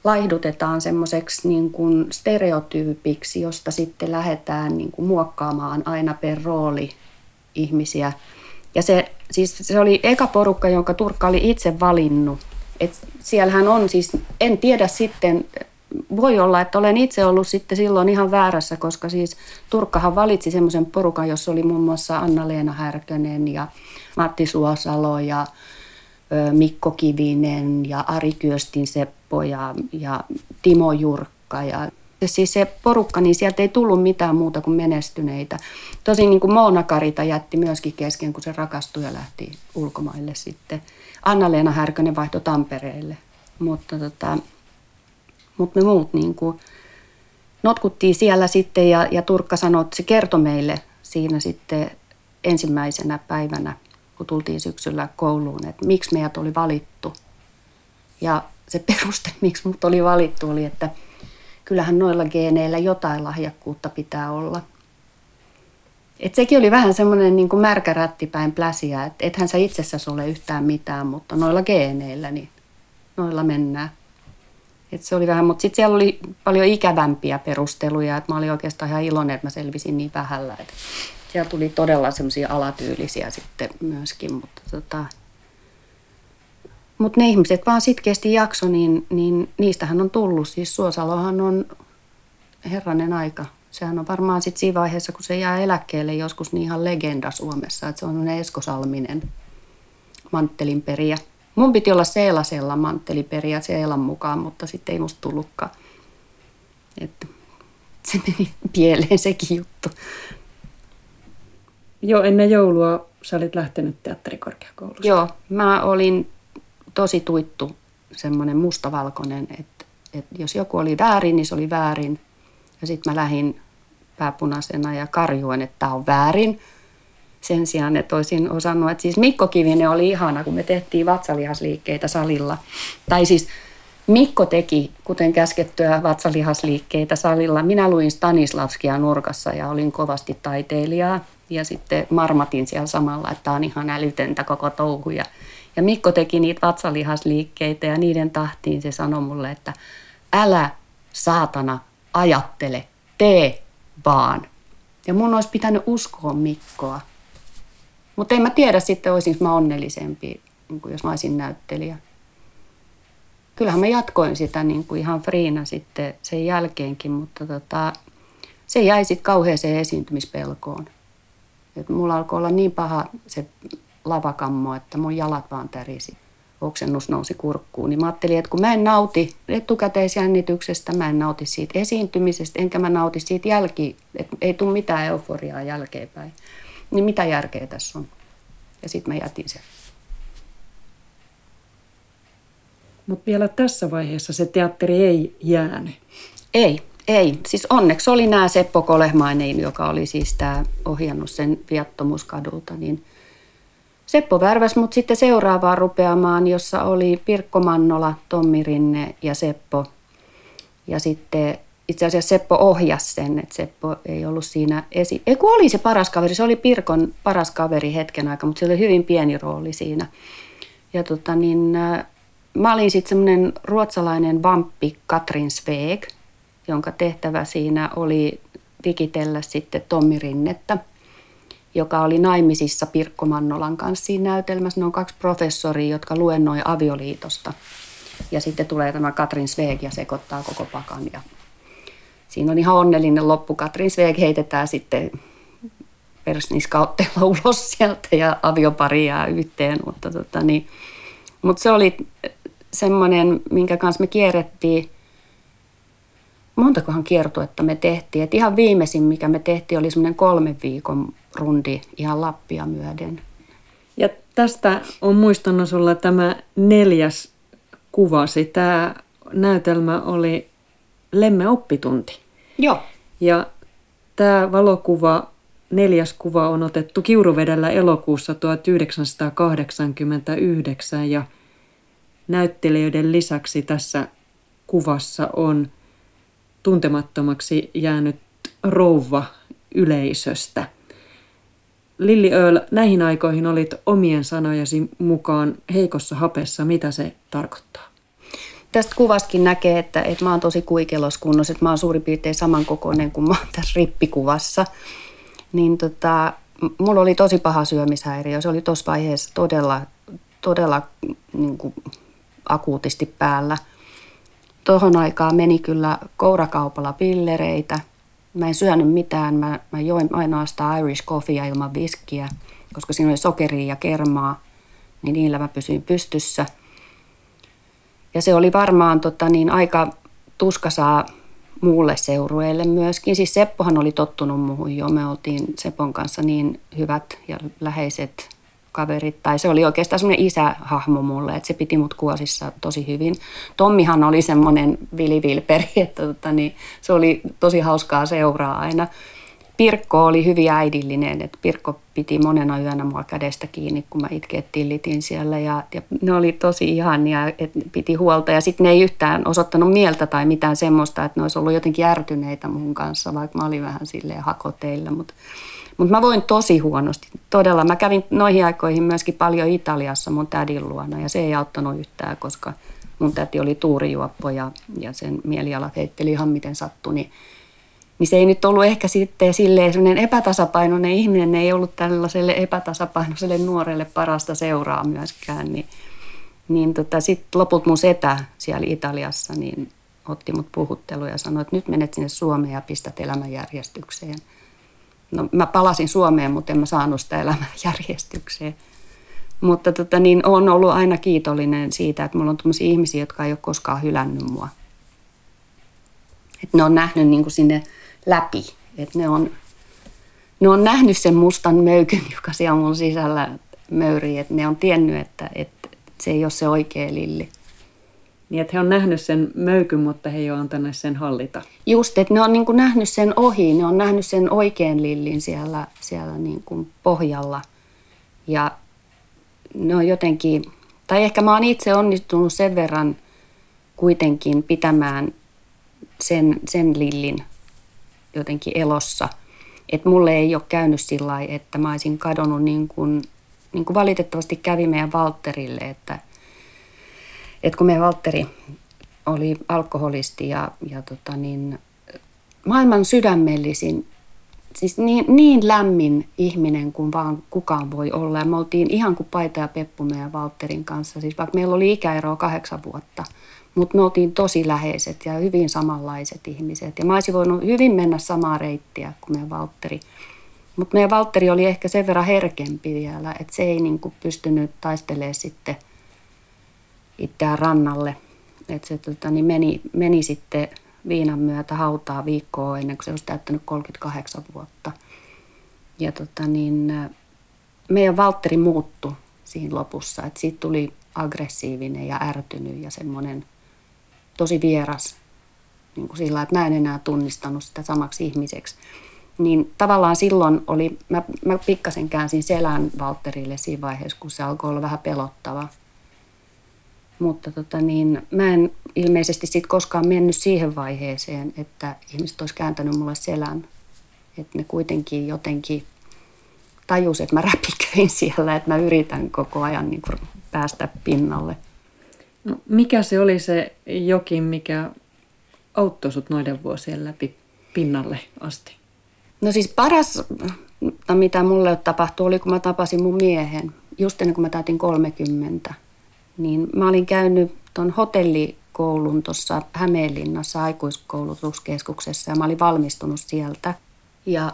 Speaker 2: laihdutetaan semmoiseksi niin kuin stereotyypiksi, josta sitten lähdetään niin kuin muokkaamaan aina per rooli ihmisiä. Ja se, siis se oli eka porukka, jonka Turkka oli itse valinnut. Et siellähän on siis, en tiedä sitten, voi olla, että olen itse ollut sitten silloin ihan väärässä, koska siis Turkkahan valitsi semmoisen porukan, jossa oli muun muassa Anna-Leena Härkönen ja Matti Suosalo ja Mikko Kivinen ja Ari Kyöstin Seppo ja, ja Timo Jurkka ja siis se porukka, niin sieltä ei tullut mitään muuta kuin menestyneitä. Tosin niin kuin Moona Karita jätti myöskin kesken, kun se rakastui ja lähti ulkomaille sitten. Anna-Leena Härkönen vaihtoi Tampereelle, mutta, tota, mutta me muut niin kuin notkuttiin siellä sitten ja, ja Turkka sanoi, että se kertoi meille siinä sitten ensimmäisenä päivänä, kun tultiin syksyllä kouluun, että miksi meidät oli valittu. Ja se peruste, miksi mut oli valittu, oli, että – kyllähän noilla geeneillä jotain lahjakkuutta pitää olla. Et sekin oli vähän semmoinen niin märkä rättipäin pläsiä, että ethän sä itsessäsi ole yhtään mitään, mutta noilla geeneillä, niin noilla mennään. Et se oli vähän, mutta sitten siellä oli paljon ikävämpiä perusteluja, että mä olin oikeastaan ihan iloinen, että mä selvisin niin vähällä. Että siellä tuli todella semmoisia alatyylisiä sitten myöskin, mutta tota, mutta ne ihmiset vaan sitkeästi jakso, niin, niin niistähän on tullut. Siis Suosalohan on herranen aika. Sehän on varmaan sitten siinä vaiheessa, kun se jää eläkkeelle joskus niin ihan legenda Suomessa. Että se on Esko Salminen manttelinperiä. Mun piti olla Seelasella mantteliperiä Seelan mukaan, mutta sitten ei musta tullutkaan. Että se meni pieleen sekin juttu.
Speaker 3: Joo, ennen joulua sä olit lähtenyt teatterikorkeakoulusta.
Speaker 2: Joo, mä olin tosi tuittu, semmoinen mustavalkoinen, että, että jos joku oli väärin, niin se oli väärin. Ja sitten mä lähdin pääpunaisena ja karjuin, että tämä on väärin. Sen sijaan, että olisin osannut, että siis Mikko Kivinen oli ihana, kun me tehtiin vatsalihasliikkeitä salilla. Tai siis Mikko teki, kuten käskettyä, vatsalihasliikkeitä salilla. Minä luin Stanislavskia nurkassa ja olin kovasti taiteilijaa. Ja sitten marmatin siellä samalla, että tämä on ihan älytöntä koko touhu. Ja ja Mikko teki niitä vatsalihasliikkeitä ja niiden tahtiin se sanoi mulle, että älä saatana ajattele, tee vaan. Ja mun olisi pitänyt uskoa Mikkoa. Mutta en mä tiedä sitten, olisinko mä onnellisempi, niin jos mä olisin näyttelijä. Kyllähän mä jatkoin sitä niin kuin ihan friina sitten sen jälkeenkin, mutta tota, se jäi sitten kauheeseen esiintymispelkoon. Et mulla alkoi olla niin paha se lavakammo, että mun jalat vaan tärisi. Oksennus nousi kurkkuun. Niin mä ajattelin, että kun mä en nauti etukäteisjännityksestä, mä en nauti siitä esiintymisestä, enkä mä nauti siitä jälki, että ei tule mitään euforiaa jälkeenpäin. Niin mitä järkeä tässä on? Ja sitten mä jätin sen.
Speaker 3: Mutta vielä tässä vaiheessa se teatteri ei jäänyt.
Speaker 2: Ei, ei. Siis onneksi oli nämä Seppo Kolehmainen, joka oli siis tämä ohjannut sen viattomuuskadulta, niin Seppo värväs mut sitten seuraavaan rupeamaan, jossa oli Pirkko Mannola, Tommi Rinne ja Seppo. Ja sitten itse asiassa Seppo ohjasi sen, että Seppo ei ollut siinä esi... Ei kun oli se paras kaveri, se oli Pirkon paras kaveri hetken aikaa, mutta se oli hyvin pieni rooli siinä. Ja tota niin, mä olin sitten semmoinen ruotsalainen vamppi Katrin Sveeg, jonka tehtävä siinä oli vikitellä sitten Tommi Rinnettä, joka oli naimisissa Pirkko Mannolan kanssa siinä näytelmässä. Ne on kaksi professoria, jotka luennoi avioliitosta. Ja sitten tulee tämä Katrin Sveeg ja sekoittaa koko pakan. Ja siinä on ihan onnellinen loppu. Katrin Sveeg heitetään sitten persniskautteella ulos sieltä ja aviopari jää yhteen. Mutta, tota, niin, mutta se oli semmoinen, minkä kanssa me kierrettiin – montakohan kiertuetta me tehtiin. Et ihan viimeisin, mikä me tehtiin, oli semmoinen kolmen viikon rundi ihan Lappia myöden.
Speaker 3: Ja tästä on muistanut sulla tämä neljäs kuvasi. Tämä näytelmä oli Lemme oppitunti.
Speaker 2: Joo.
Speaker 3: Ja tämä valokuva, neljäs kuva on otettu Kiuruvedellä elokuussa 1989 ja näyttelijöiden lisäksi tässä kuvassa on – tuntemattomaksi jäänyt rouva yleisöstä. Lilli Ööl, näihin aikoihin olit omien sanojasi mukaan heikossa hapessa. Mitä se tarkoittaa?
Speaker 2: Tästä kuvastakin näkee, että, että mä oon tosi kuikeloskunnossa, että mä oon suurin piirtein samankokoinen kuin mä oon tässä rippikuvassa. Niin tota, mulla oli tosi paha syömishäiriö. Se oli tuossa vaiheessa todella, todella niin kuin, akuutisti päällä – Tuohon aikaan meni kyllä kourakaupalla pillereitä. Mä en syönyt mitään. Mä, mä join ainoastaan Irish coffeea ilman viskiä, koska siinä oli sokeria ja kermaa. Niin niillä mä pysyin pystyssä. Ja se oli varmaan tota, niin aika tuskasaa muulle seurueelle myöskin. Siis Seppohan oli tottunut muuhun jo. Me oltiin Sepon kanssa niin hyvät ja läheiset kaverit, tai se oli oikeastaan semmoinen isähahmo mulle, että se piti mut kuosissa tosi hyvin. Tommihan oli semmoinen vilivilperi, että tota, niin, se oli tosi hauskaa seuraa aina. Pirkko oli hyvin äidillinen, että Pirkko piti monena yönä mua kädestä kiinni, kun mä itkettiin litin siellä ja, ja ne oli tosi ihania, että piti huolta ja sitten ne ei yhtään osoittanut mieltä tai mitään semmoista, että ne olisi ollut jotenkin ärtyneitä mun kanssa, vaikka mä olin vähän silleen hakoteilla, mutta mutta mä voin tosi huonosti. Todella. Mä kävin noihin aikoihin myöskin paljon Italiassa mun tädin luona ja se ei auttanut yhtään, koska mun täti oli tuurijuoppo ja, ja sen mielialat heitteli ihan miten sattui. Niin, niin se ei nyt ollut ehkä sitten silleen sellainen epätasapainoinen ihminen, ei ollut tällaiselle epätasapainoiselle nuorelle parasta seuraa myöskään. Niin, niin tota, sitten loput mun setä siellä Italiassa niin otti mut puhuttelu ja sanoi, että nyt menet sinne Suomeen ja pistät elämänjärjestykseen – no, mä palasin Suomeen, mutta en mä saanut sitä elämää järjestykseen. Mutta tota, niin on ollut aina kiitollinen siitä, että mulla on tämmöisiä ihmisiä, jotka ei ole koskaan hylännyt mua. Että ne on nähnyt niin kuin sinne läpi. Että ne on, ne on nähnyt sen mustan möykyn, joka siellä mun sisällä möyrii. Että ne on tiennyt, että, että se ei ole se oikea lilli.
Speaker 3: Niin, että he on nähnyt sen möykyn, mutta he ei ole antaneet sen hallita.
Speaker 2: Just, että ne on niin kuin nähnyt sen ohi, ne on nähnyt sen oikean lillin siellä, siellä niin kuin pohjalla. Ja ne on jotenkin, tai ehkä mä oon itse onnistunut sen verran kuitenkin pitämään sen, sen lillin jotenkin elossa. Että mulle ei ole käynyt sillä että mä olisin kadonnut niin kuin, niin kuin valitettavasti kävi meidän Valterille, että – että kun meidän Valtteri oli alkoholisti ja, ja tota niin, maailman sydämellisin, siis niin, niin lämmin ihminen kuin vaan kukaan voi olla. Ja me oltiin ihan kuin Paita ja Peppu meidän Valtterin kanssa, siis vaikka meillä oli ikäero kahdeksan vuotta, mutta me oltiin tosi läheiset ja hyvin samanlaiset ihmiset. Ja mä olisin voinut hyvin mennä samaa reittiä kuin meidän Valtteri. Mutta meidän Valtteri oli ehkä sen verran herkempi vielä, että se ei niinku pystynyt taistelemaan sitten – itseään rannalle. Et se tota, niin meni, meni sitten viinan myötä hautaa viikkoa ennen kuin se olisi täyttänyt 38 vuotta. Ja tota, niin, meidän Valtteri muuttui siinä lopussa. Et siitä tuli aggressiivinen ja ärtynyt ja semmoinen tosi vieras niin kuin sillä, että mä en enää tunnistanut sitä samaksi ihmiseksi. Niin tavallaan silloin oli, mä, mä pikkasen käänsin selän Valtterille siinä vaiheessa, kun se alkoi olla vähän pelottava – mutta tota niin, mä en ilmeisesti sit koskaan mennyt siihen vaiheeseen, että ihmiset olisi kääntänyt mulle selän. Että ne kuitenkin jotenkin tajus, että mä räpiköin siellä, että mä yritän koko ajan niin kuin päästä pinnalle.
Speaker 3: No, mikä se oli se jokin, mikä auttoi sut noiden vuosien läpi pinnalle asti?
Speaker 2: No siis paras, mitä mulle tapahtui, oli kun mä tapasin mun miehen, just ennen kuin mä täytin 30. Niin mä olin käynyt tuon hotellikoulun tuossa Hämeenlinnassa aikuiskoulutuskeskuksessa ja mä olin valmistunut sieltä. Ja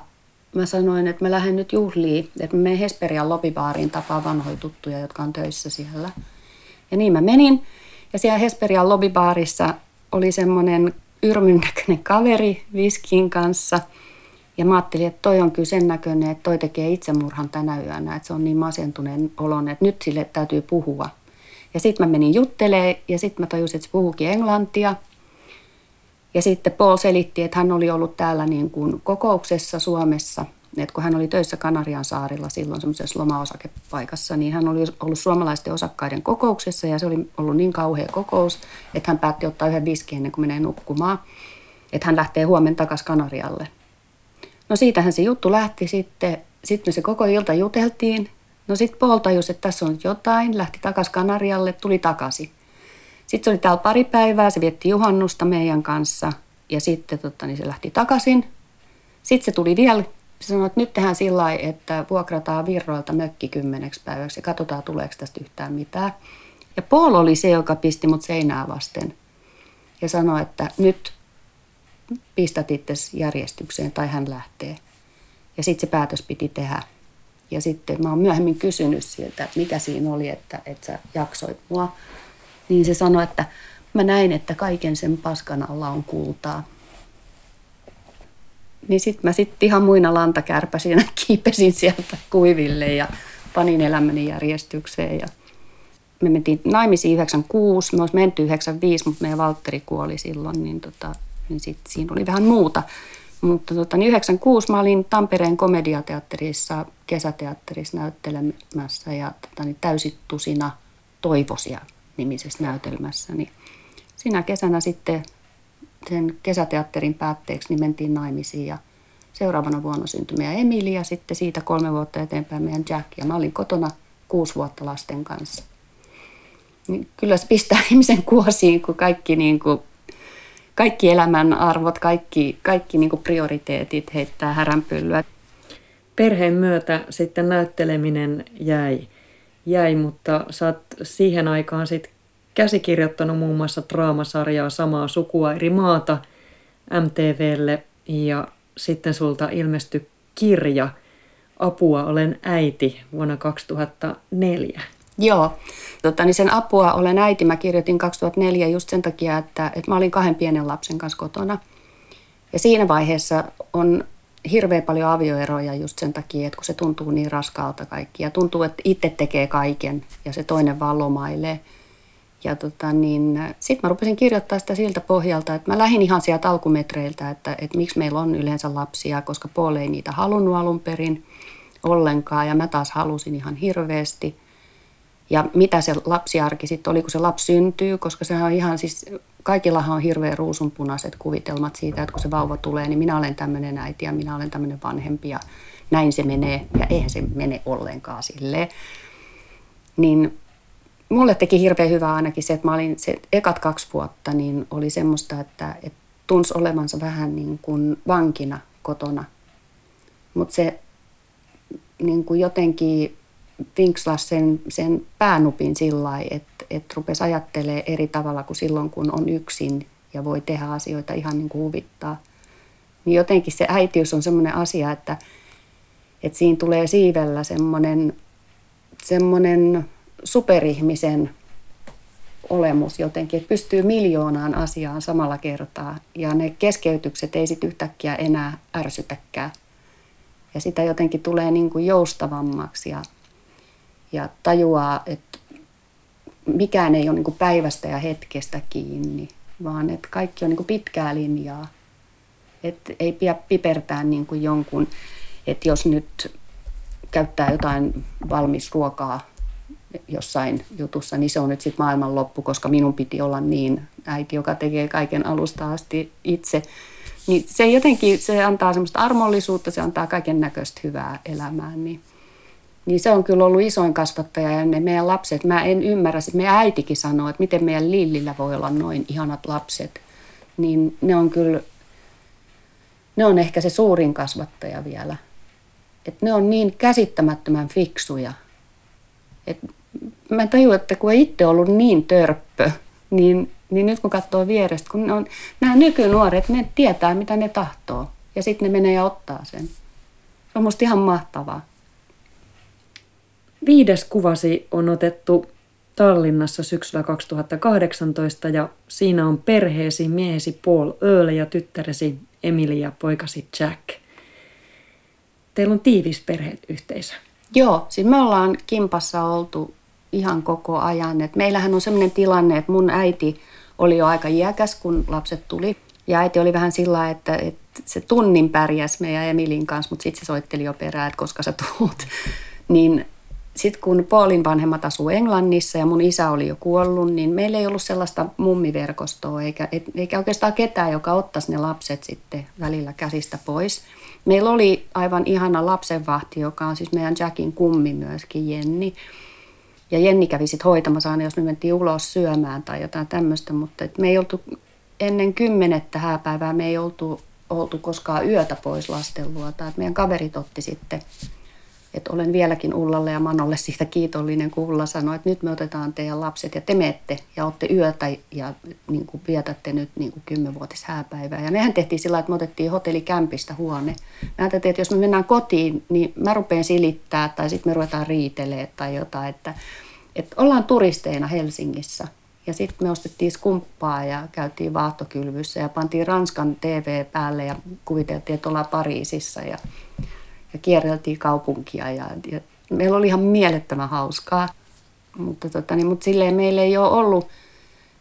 Speaker 2: mä sanoin, että mä lähden nyt juhliin, että mä menen Hesperian lobibaariin tapaa vanhoja tuttuja, jotka on töissä siellä. Ja niin mä menin. Ja siellä Hesperian lobibaarissa oli semmoinen yrmyn näköinen kaveri viskin kanssa. Ja mä ajattelin, että toi on kyllä sen näköinen, että toi tekee itsemurhan tänä yönä, että se on niin masentuneen olon, että nyt sille täytyy puhua. Ja sitten mä menin juttelee ja sitten mä tajusin, että se puhukin englantia. Ja sitten Paul selitti, että hän oli ollut täällä niin kuin kokouksessa Suomessa, että kun hän oli töissä Kanarian saarilla silloin semmoisessa lomaosakepaikassa, niin hän oli ollut suomalaisten osakkaiden kokouksessa ja se oli ollut niin kauhea kokous, että hän päätti ottaa yhden viski ennen kuin menee nukkumaan, että hän lähtee huomenna takaisin Kanarialle. No siitähän se juttu lähti sitten. Sitten me se koko ilta juteltiin. No sitten Paul tajusi, että tässä on jotain, lähti takaisin Kanarialle, tuli takaisin. Sitten se oli täällä pari päivää, se vietti juhannusta meidän kanssa ja sitten tota, niin se lähti takaisin. Sitten se tuli vielä, se sanoi, että nyt tehdään sillä lailla, että vuokrataan virroilta mökki kymmeneksi päiväksi ja katsotaan tuleeko tästä yhtään mitään. Ja Paul oli se, joka pisti mut seinää vasten ja sanoi, että nyt pistät itse järjestykseen tai hän lähtee. Ja sitten se päätös piti tehdä. Ja sitten mä oon myöhemmin kysynyt sieltä, että mikä siinä oli, että, että sä jaksoit mua niin se sanoi, että mä näin, että kaiken sen paskan alla on kultaa. Niin sitten mä sitten ihan muina lantakärpäsinä kiipesin sieltä kuiville ja panin elämäni järjestykseen. Ja me mentiin naimisiin 96, me olisi menty 95, mutta meidän Valtteri kuoli silloin, niin, tota, niin sitten siinä oli vähän muuta. Mutta tota, niin 96 mä olin Tampereen komediateatterissa, kesäteatterissa näyttelemässä ja tota, niin täysitusina toivosia nimisessä näytelmässä. Niin sinä kesänä sitten sen kesäteatterin päätteeksi niin mentiin naimisiin ja seuraavana vuonna syntyi meidän Emili ja sitten siitä kolme vuotta eteenpäin meidän Jack. Ja mä olin kotona kuusi vuotta lasten kanssa. Niin kyllä se pistää ihmisen kuosiin, kun kaikki, niin kuin, kaikki elämän arvot, kaikki, kaikki niin kuin prioriteetit heittää häränpyllyä.
Speaker 3: Perheen myötä sitten näytteleminen jäi jäi, mutta sä oot siihen aikaan sit käsikirjoittanut muun muassa draamasarjaa Samaa sukua eri maata MTVlle ja sitten sulta ilmestyi kirja Apua olen äiti vuonna 2004.
Speaker 2: Joo, tota, niin sen Apua olen äiti mä kirjoitin 2004 just sen takia, että, että mä olin kahden pienen lapsen kanssa kotona. Ja siinä vaiheessa on hirveän paljon avioeroja just sen takia, että kun se tuntuu niin raskaalta kaikki ja tuntuu, että itse tekee kaiken ja se toinen vaan lomailee. Ja tota, niin, sitten mä rupesin kirjoittaa sitä siltä pohjalta, että mä lähdin ihan sieltä alkumetreiltä, että, että miksi meillä on yleensä lapsia, koska Paul ei niitä halunnut alun perin ollenkaan ja mä taas halusin ihan hirveästi. Ja mitä se lapsiarki sitten oli, kun se lapsi syntyy, koska se on ihan siis kaikillahan on hirveän ruusunpunaiset kuvitelmat siitä, että kun se vauva tulee, niin minä olen tämmöinen äiti ja minä olen tämmöinen vanhempi ja näin se menee. Ja eihän se mene ollenkaan silleen. Niin mulle teki hirveän hyvää ainakin se, että mä olin se ekat kaksi vuotta, niin oli semmoista, että, että tunsi olevansa vähän niin kuin vankina kotona. Mutta se niin kuin jotenkin vinkslas sen, sen päänupin sillä lailla, että, että rupesi ajattelemaan eri tavalla kuin silloin, kun on yksin ja voi tehdä asioita ihan niin kuin huvittaa. Niin jotenkin se äitiys on semmoinen asia, että, että siinä tulee siivellä semmoinen, semmoinen superihmisen olemus jotenkin, että pystyy miljoonaan asiaan samalla kertaa ja ne keskeytykset ei sitten yhtäkkiä enää ärsytäkään. Ja sitä jotenkin tulee niin kuin joustavammaksi ja ja tajuaa, että mikään ei ole niin kuin päivästä ja hetkestä kiinni, vaan että kaikki on niin kuin pitkää linjaa. Että ei pidä pipertää niin kuin jonkun, että jos nyt käyttää jotain valmis ruokaa jossain jutussa, niin se on nyt sitten maailman loppu, koska minun piti olla niin äiti, joka tekee kaiken alusta asti itse. Niin se jotenkin, se antaa semmoista armollisuutta, se antaa kaiken näköistä hyvää elämään. Niin niin se on kyllä ollut isoin kasvattaja ja ne meidän lapset. Mä en ymmärrä, meidän äitikin sanoo, että miten meidän Lillillä voi olla noin ihanat lapset. Niin ne on kyllä, ne on ehkä se suurin kasvattaja vielä. Et ne on niin käsittämättömän fiksuja. Et mä tajun, että kun ei itse ollut niin törppö, niin, niin nyt kun katsoo vierestä, kun ne on, nämä nykynuoret, ne tietää mitä ne tahtoo. Ja sitten ne menee ja ottaa sen. Se on musta ihan mahtavaa.
Speaker 3: Viides kuvasi on otettu Tallinnassa syksyllä 2018 ja siinä on perheesi, miehesi Paul Earle ja tyttäresi Emily ja poikasi Jack. Teillä on tiivis perheyhteisö.
Speaker 2: Joo, siis me ollaan kimpassa oltu ihan koko ajan. Et meillähän on sellainen tilanne, että mun äiti oli jo aika iäkäs, kun lapset tuli. Ja äiti oli vähän sillä että, että se tunnin pärjäs meidän Emilin kanssa, mutta sitten se soitteli jo perään, että koska sä tuut. Niin sitten kun Paulin vanhemmat asuu Englannissa ja mun isä oli jo kuollut, niin meillä ei ollut sellaista mummiverkostoa eikä, eikä oikeastaan ketään, joka ottaisi ne lapset sitten välillä käsistä pois. Meillä oli aivan ihana lapsenvahti, joka on siis meidän Jackin kummi myöskin, Jenni. Ja Jenni kävi sitten hoitamassa aina, jos me mentiin ulos syömään tai jotain tämmöistä, mutta me ei oltu ennen kymmenettä hääpäivää, me ei oltu, oltu koskaan yötä pois lasten luota. Et meidän kaverit otti sitten että olen vieläkin Ullalle ja Manolle siitä kiitollinen, kun Ulla sanoi, että nyt me otetaan teidän lapset ja te menette ja olette yötä ja niin kuin vietätte nyt niin kuin kymmenvuotis hääpäivää. Ja mehän tehtiin sillä että me otettiin hotellikämpistä huone. Mä ajattelin, että jos me mennään kotiin, niin mä rupean silittää tai sitten me ruvetaan riitelee tai jotain, että, että ollaan turisteina Helsingissä. Ja sitten me ostettiin skumppaa ja käytiin vaahtokylvyssä ja pantiin Ranskan TV päälle ja kuviteltiin, että ollaan Pariisissa. Ja ja kierreltiin kaupunkia ja, ja meillä oli ihan mielettömän hauskaa. Mutta, tota, niin, mutta silleen meillä ei ole ollut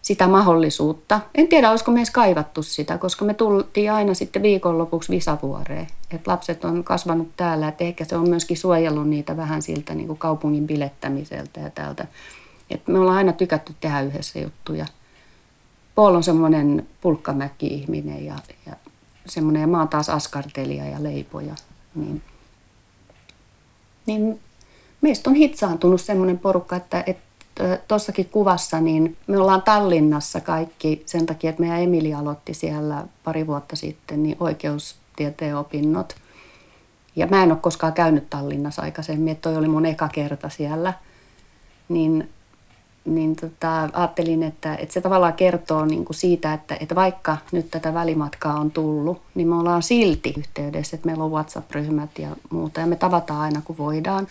Speaker 2: sitä mahdollisuutta. En tiedä, olisiko me edes kaivattu sitä, koska me tultiin aina sitten viikonlopuksi Visavuoreen. Et lapset on kasvanut täällä, että ehkä se on myöskin suojellut niitä vähän siltä niin kuin kaupungin bilettämiseltä ja täältä. Et me ollaan aina tykätty tehdä yhdessä juttuja. Paul on semmoinen pulkkamäkki-ihminen ja, ja semmoinen, ja mä oon taas askartelija ja leipoja. Niin niin meistä on hitsaantunut semmoinen porukka, että, että tuossakin kuvassa, niin me ollaan Tallinnassa kaikki sen takia, että meidän Emili aloitti siellä pari vuotta sitten niin oikeustieteen opinnot. Ja mä en ole koskaan käynyt Tallinnassa aikaisemmin, että toi oli mun eka kerta siellä. Niin, niin tota, ajattelin, että, että se tavallaan kertoo niin kuin siitä, että, että vaikka nyt tätä välimatkaa on tullut, niin me ollaan silti yhteydessä, että meillä on WhatsApp-ryhmät ja muuta ja me tavataan aina kun voidaan.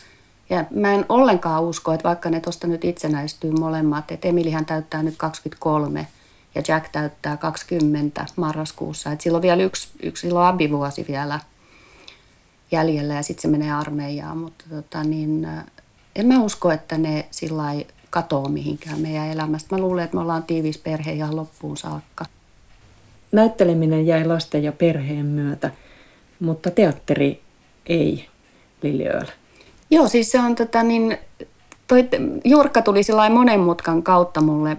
Speaker 2: Ja mä en ollenkaan usko, että vaikka ne tuosta nyt itsenäistyy molemmat, että Emilihän täyttää nyt 23 ja Jack täyttää 20 marraskuussa. Että silloin vielä yksi, yksi silloin abivuosi vielä jäljellä ja sitten se menee armeijaan. Mutta tota, niin, en mä usko, että ne sillä katoa mihinkään meidän elämästä. Mä luulen, että me ollaan tiivis perhe ihan loppuun saakka.
Speaker 3: Näytteleminen jäi lasten ja perheen myötä, mutta teatteri ei, Lili Öl.
Speaker 2: Joo, siis se on tota niin, toi Jurkka tuli sillä monen mutkan kautta mulle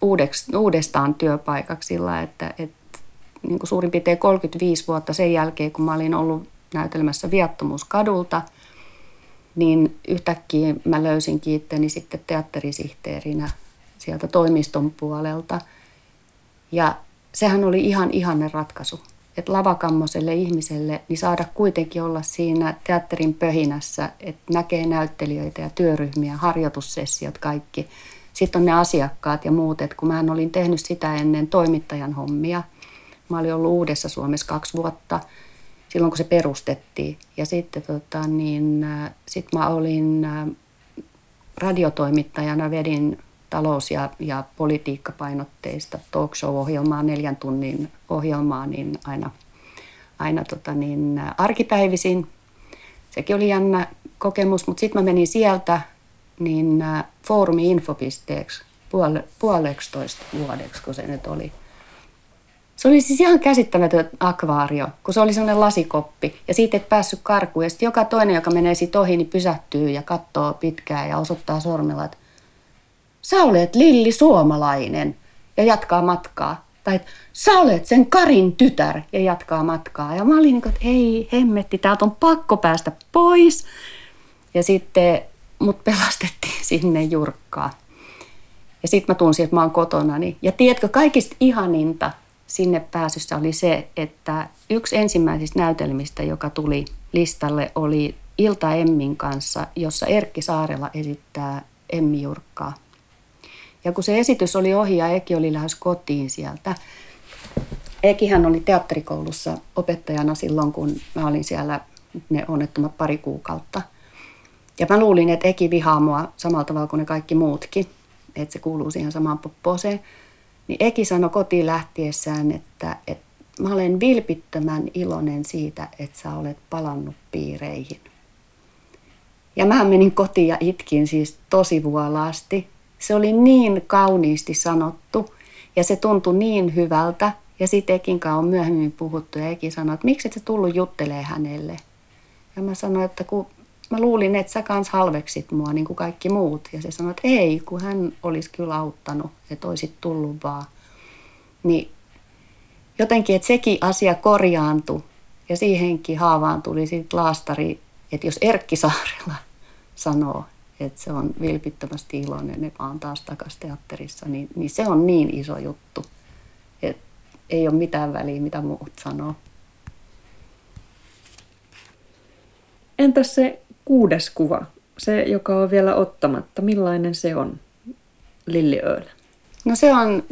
Speaker 2: uudeks, uudestaan työpaikaksi sillä, että, että niin kuin suurin piirtein 35 vuotta sen jälkeen, kun mä olin ollut näytelmässä Viattomuuskadulta – niin yhtäkkiä mä löysin itteni sitten teatterisihteerinä sieltä toimiston puolelta. Ja sehän oli ihan ihanne ratkaisu, että lavakammoiselle ihmiselle niin saada kuitenkin olla siinä teatterin pöhinässä, että näkee näyttelijöitä ja työryhmiä, harjoitussessiot, kaikki. Sitten on ne asiakkaat ja muut, että kun mä olin tehnyt sitä ennen toimittajan hommia, mä olin ollut Uudessa Suomessa kaksi vuotta – silloin kun se perustettiin. Ja sitten tota, niin, äh, sit mä olin äh, radiotoimittajana, vedin talous- ja, ja politiikkapainotteista talk show-ohjelmaa, neljän tunnin ohjelmaa, niin aina, aina tota, niin, äh, arkipäivisin. Sekin oli jännä kokemus, mutta sitten mä menin sieltä niin foorumi infopisteeksi puole, puoleksitoista vuodeksi, kun se nyt oli – se oli siis ihan käsittämätön akvaario, kun se oli sellainen lasikoppi ja siitä et päässyt karkuun. Ja sitten joka toinen, joka menee siitä ohi, niin pysähtyy ja katsoo pitkään ja osoittaa sormella, että sä olet Lilli Suomalainen ja jatkaa matkaa. Tai että sä olet sen Karin tytär ja jatkaa matkaa. Ja mä olin niin kuin, että ei hemmetti, täältä on pakko päästä pois. Ja sitten mut pelastettiin sinne jurkkaan. Ja sitten mä tunsin, että mä oon kotona. Ja tiedätkö, kaikista ihaninta sinne pääsyssä oli se, että yksi ensimmäisistä näytelmistä, joka tuli listalle, oli Ilta Emmin kanssa, jossa Erkki Saarela esittää Emmi Jurkkaa. Ja kun se esitys oli ohi ja Eki oli lähes kotiin sieltä, Ekihän oli teatterikoulussa opettajana silloin, kun mä olin siellä ne onnettomat pari kuukautta. Ja mä luulin, että Eki vihaa mua samalla tavalla kuin ne kaikki muutkin, että se kuuluu siihen samaan popposeen. Niin Eki sanoi kotiin lähtiessään, että, että mä olen vilpittömän iloinen siitä, että sä olet palannut piireihin. Ja mä menin kotiin ja itkin siis tosi vuolaasti. Se oli niin kauniisti sanottu ja se tuntui niin hyvältä. Ja sitten Ekin on myöhemmin puhuttu ja Eki sanoi, että miksi et sä tullut juttelee hänelle. Ja mä sanoin, että kun mä luulin, että sä kans halveksit mua niin kuin kaikki muut. Ja se sanoi, että ei, kun hän olisi kyllä auttanut, että olisit tullut vaan. Niin jotenkin, että sekin asia korjaantui ja siihenkin haavaan tuli sitten laastari, että jos Erkki Saarella sanoo, että se on vilpittömästi iloinen, että on taas takaisin teatterissa, niin, niin se on niin iso juttu, että ei ole mitään väliä, mitä muut sanoo.
Speaker 3: Entäs se kuudes kuva, se joka on vielä ottamatta, millainen se on, Lilli Öölä?
Speaker 2: No se on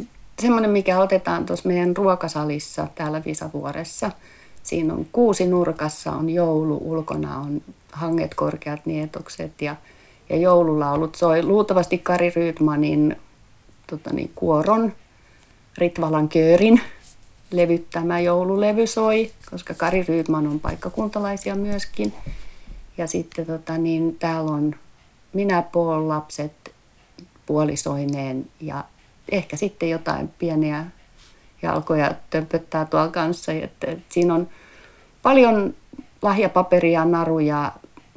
Speaker 2: semmoinen, mikä otetaan tuossa meidän ruokasalissa täällä Visavuoressa. Siinä on kuusi nurkassa, on joulu, ulkona on hanget, korkeat nietokset ja, ja joululaulut soi. Luultavasti Kari Rydmanin tota niin, kuoron, Ritvalan köörin levyttämä joululevy soi, koska Kari Rydman on paikkakuntalaisia myöskin. Ja sitten tota, niin, täällä on minä, Paul, lapset puolisoineen ja ehkä sitten jotain pieniä jalkoja tömpöttää tuolla kanssa. Että, että siinä on paljon lahjapaperia, naruja,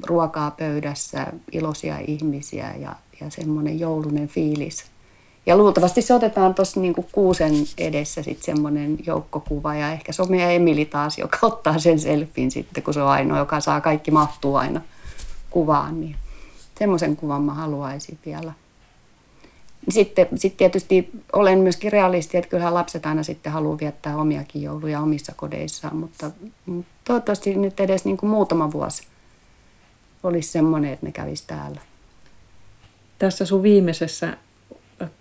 Speaker 2: ruokaa pöydässä, iloisia ihmisiä ja, ja semmoinen joulunen fiilis. Ja luultavasti se otetaan tuossa niinku kuusen edessä sitten semmoinen joukkokuva ja ehkä on meidän Emili taas, joka ottaa sen selfin sitten, kun se on ainoa, joka saa kaikki mahtuu aina kuvaan. Niin semmoisen kuvan mä haluaisin vielä. Sitten, sitten tietysti olen myöskin realisti, että kyllähän lapset aina sitten haluaa viettää omiakin jouluja omissa kodeissaan, mutta, mutta toivottavasti nyt edes niin kuin muutama vuosi olisi semmoinen, että ne kävisi täällä.
Speaker 3: Tässä sun viimeisessä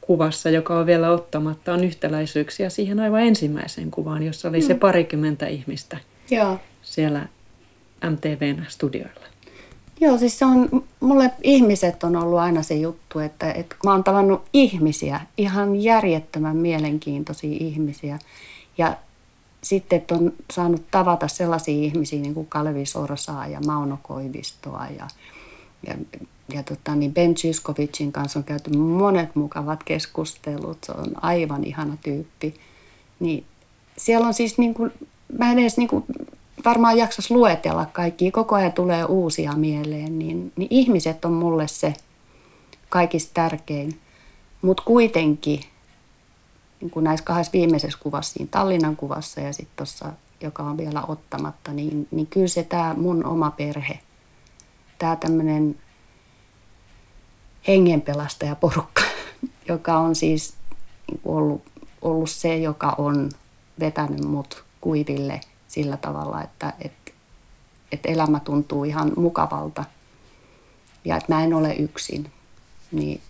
Speaker 3: kuvassa, joka on vielä ottamatta, on yhtäläisyyksiä siihen aivan ensimmäiseen kuvaan, jossa oli mm. se parikymmentä ihmistä
Speaker 2: Joo.
Speaker 3: siellä MTVn studioilla.
Speaker 2: Joo, siis se on, mulle ihmiset on ollut aina se juttu, että, että mä oon tavannut ihmisiä, ihan järjettömän mielenkiintoisia ihmisiä. Ja sitten, että on saanut tavata sellaisia ihmisiä niin kuin Kalevi Sorsaa ja Mauno Koivistoa ja, ja, ja tota, niin Ben Zyskovicin kanssa on käyty monet mukavat keskustelut. Se on aivan ihana tyyppi. Niin siellä on siis, niin kuin, mä en edes niin kuin, varmaan jaksas luetella kaikki, koko ajan tulee uusia mieleen, niin, niin ihmiset on mulle se kaikista tärkein. Mutta kuitenkin, niin kuin näissä kahdessa viimeisessä kuvassa, siinä Tallinnan kuvassa ja sitten tuossa, joka on vielä ottamatta, niin, niin kyllä se tämä mun oma perhe, tämä tämmöinen hengenpelastajaporukka, joka on siis niin ollut, ollut se, joka on vetänyt mut kuiville sillä tavalla, että, että, että elämä tuntuu ihan mukavalta ja että mä en ole yksin, niin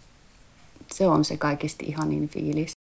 Speaker 2: se on se kaikista ihanin fiilis.